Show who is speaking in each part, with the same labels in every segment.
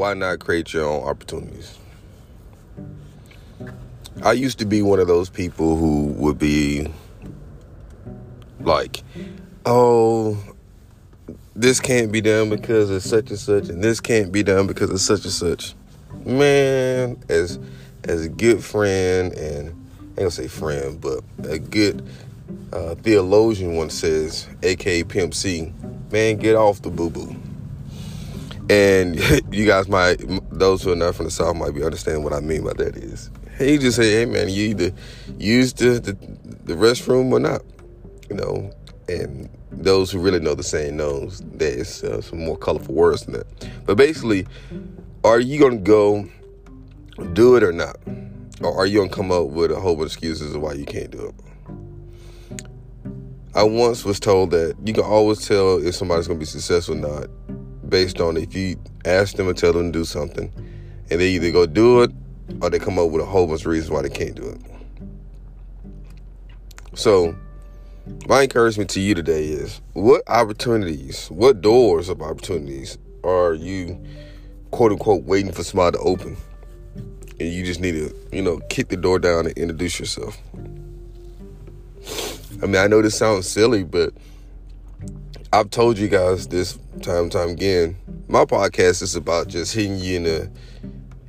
Speaker 1: why not create your own opportunities? I used to be one of those people who would be like, oh, this can't be done because of such and such, and this can't be done because of such and such. Man, as as a good friend and I ain't gonna say friend, but a good uh, theologian once says, aka Pimp C, man, get off the boo boo. And you guys might, those who are not from the South might be understanding what I mean by that is. He just say, hey man, you either use the, the, the restroom or not, you know. And those who really know the saying knows there's uh, some more colorful words than that. But basically, are you gonna go do it or not, or are you gonna come up with a whole bunch of excuses of why you can't do it? I once was told that you can always tell if somebody's gonna be successful or not based on if you ask them or tell them to do something, and they either go do it or they come up with a whole bunch of reasons why they can't do it. So, my encouragement to you today is what opportunities, what doors of opportunities are you, quote unquote, waiting for somebody to open? And you just need to, you know, kick the door down and introduce yourself. I mean, I know this sounds silly, but I've told you guys this time and time again. My podcast is about just hitting you in the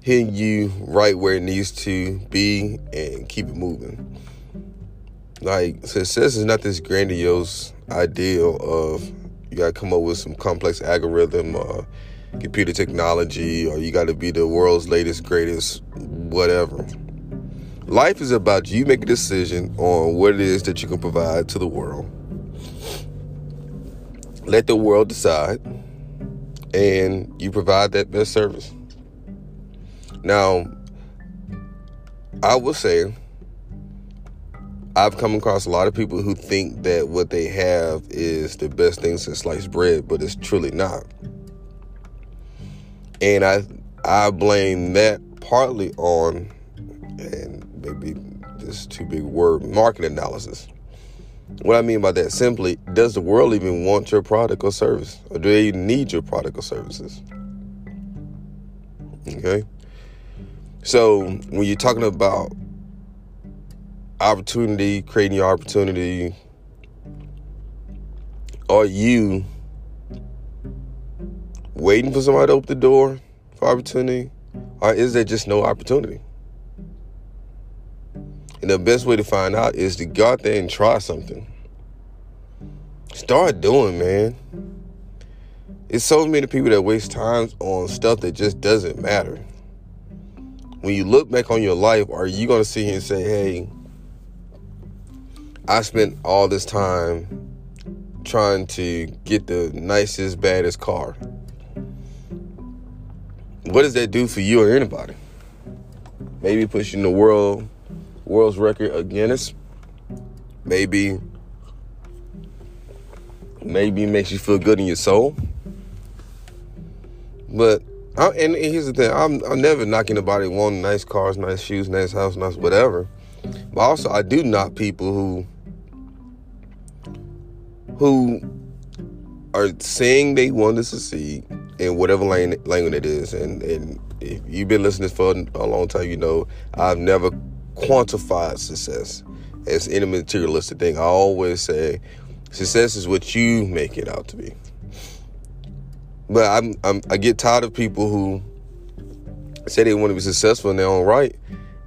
Speaker 1: hitting you right where it needs to be and keep it moving. Like success is not this grandiose ideal of you gotta come up with some complex algorithm or computer technology or you gotta be the world's latest, greatest, whatever. Life is about you make a decision on what it is that you can provide to the world. Let the world decide and you provide that best service. Now, I will say, I've come across a lot of people who think that what they have is the best thing since sliced bread, but it's truly not. And I I blame that partly on, and maybe this too big word, market analysis. What I mean by that simply, does the world even want your product or service? Or do they need your product or services? Okay. So when you're talking about opportunity, creating your opportunity, are you waiting for somebody to open the door for opportunity? Or is there just no opportunity? And the best way to find out is to go out there and try something. Start doing, man. It's so many people that waste time on stuff that just doesn't matter when you look back on your life, are you going to here and say, hey, I spent all this time trying to get the nicest, baddest car? What does that do for you or anybody? Maybe pushing the world world's record against. Maybe maybe makes you feel good in your soul. But I, and here's the thing: I'm, I'm never knocking nobody wanting nice cars, nice shoes, nice house, nice whatever. But also, I do knock people who who are saying they want to succeed in whatever lane, language it is. And, and if you've been listening for a long time, you know I've never quantified success as any materialistic thing. I always say success is what you make it out to be. But I'm, I'm I get tired of people who say they want to be successful in their own right,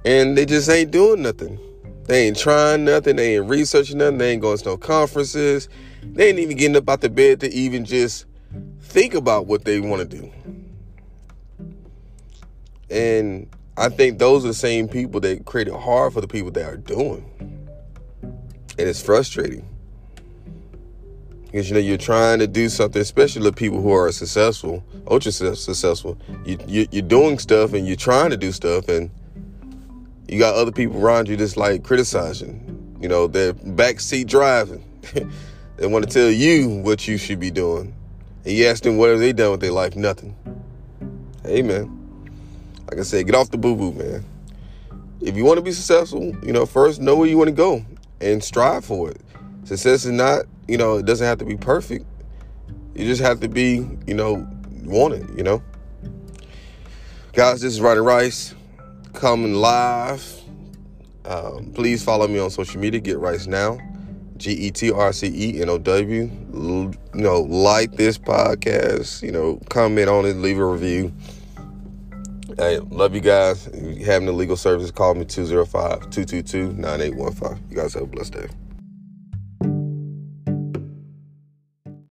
Speaker 1: and they just ain't doing nothing. They ain't trying nothing. They ain't researching nothing. They ain't going to no conferences. They ain't even getting up out the bed to even just think about what they want to do. And I think those are the same people that create it hard for the people that are doing. And it's frustrating because you know you're trying to do something, especially the people who are successful, ultra successful. You, you you're doing stuff and you're trying to do stuff, and you got other people around you just like criticizing. You know, they're backseat driving. they want to tell you what you should be doing, and you ask them what have they done with their life? Nothing. Man, like I said, get off the boo boo, man. If you want to be successful, you know, first know where you want to go and strive for it. Success is not you know, it doesn't have to be perfect. You just have to be, you know, wanted, you know. Guys, this is Ronnie Rice coming live. Um, please follow me on social media. Get Rice now. G E T R C E N O W. You know, like this podcast. You know, comment on it, leave a review. Hey, love you guys. If you have any legal services, call me 205 222 9815. You guys have a blessed day.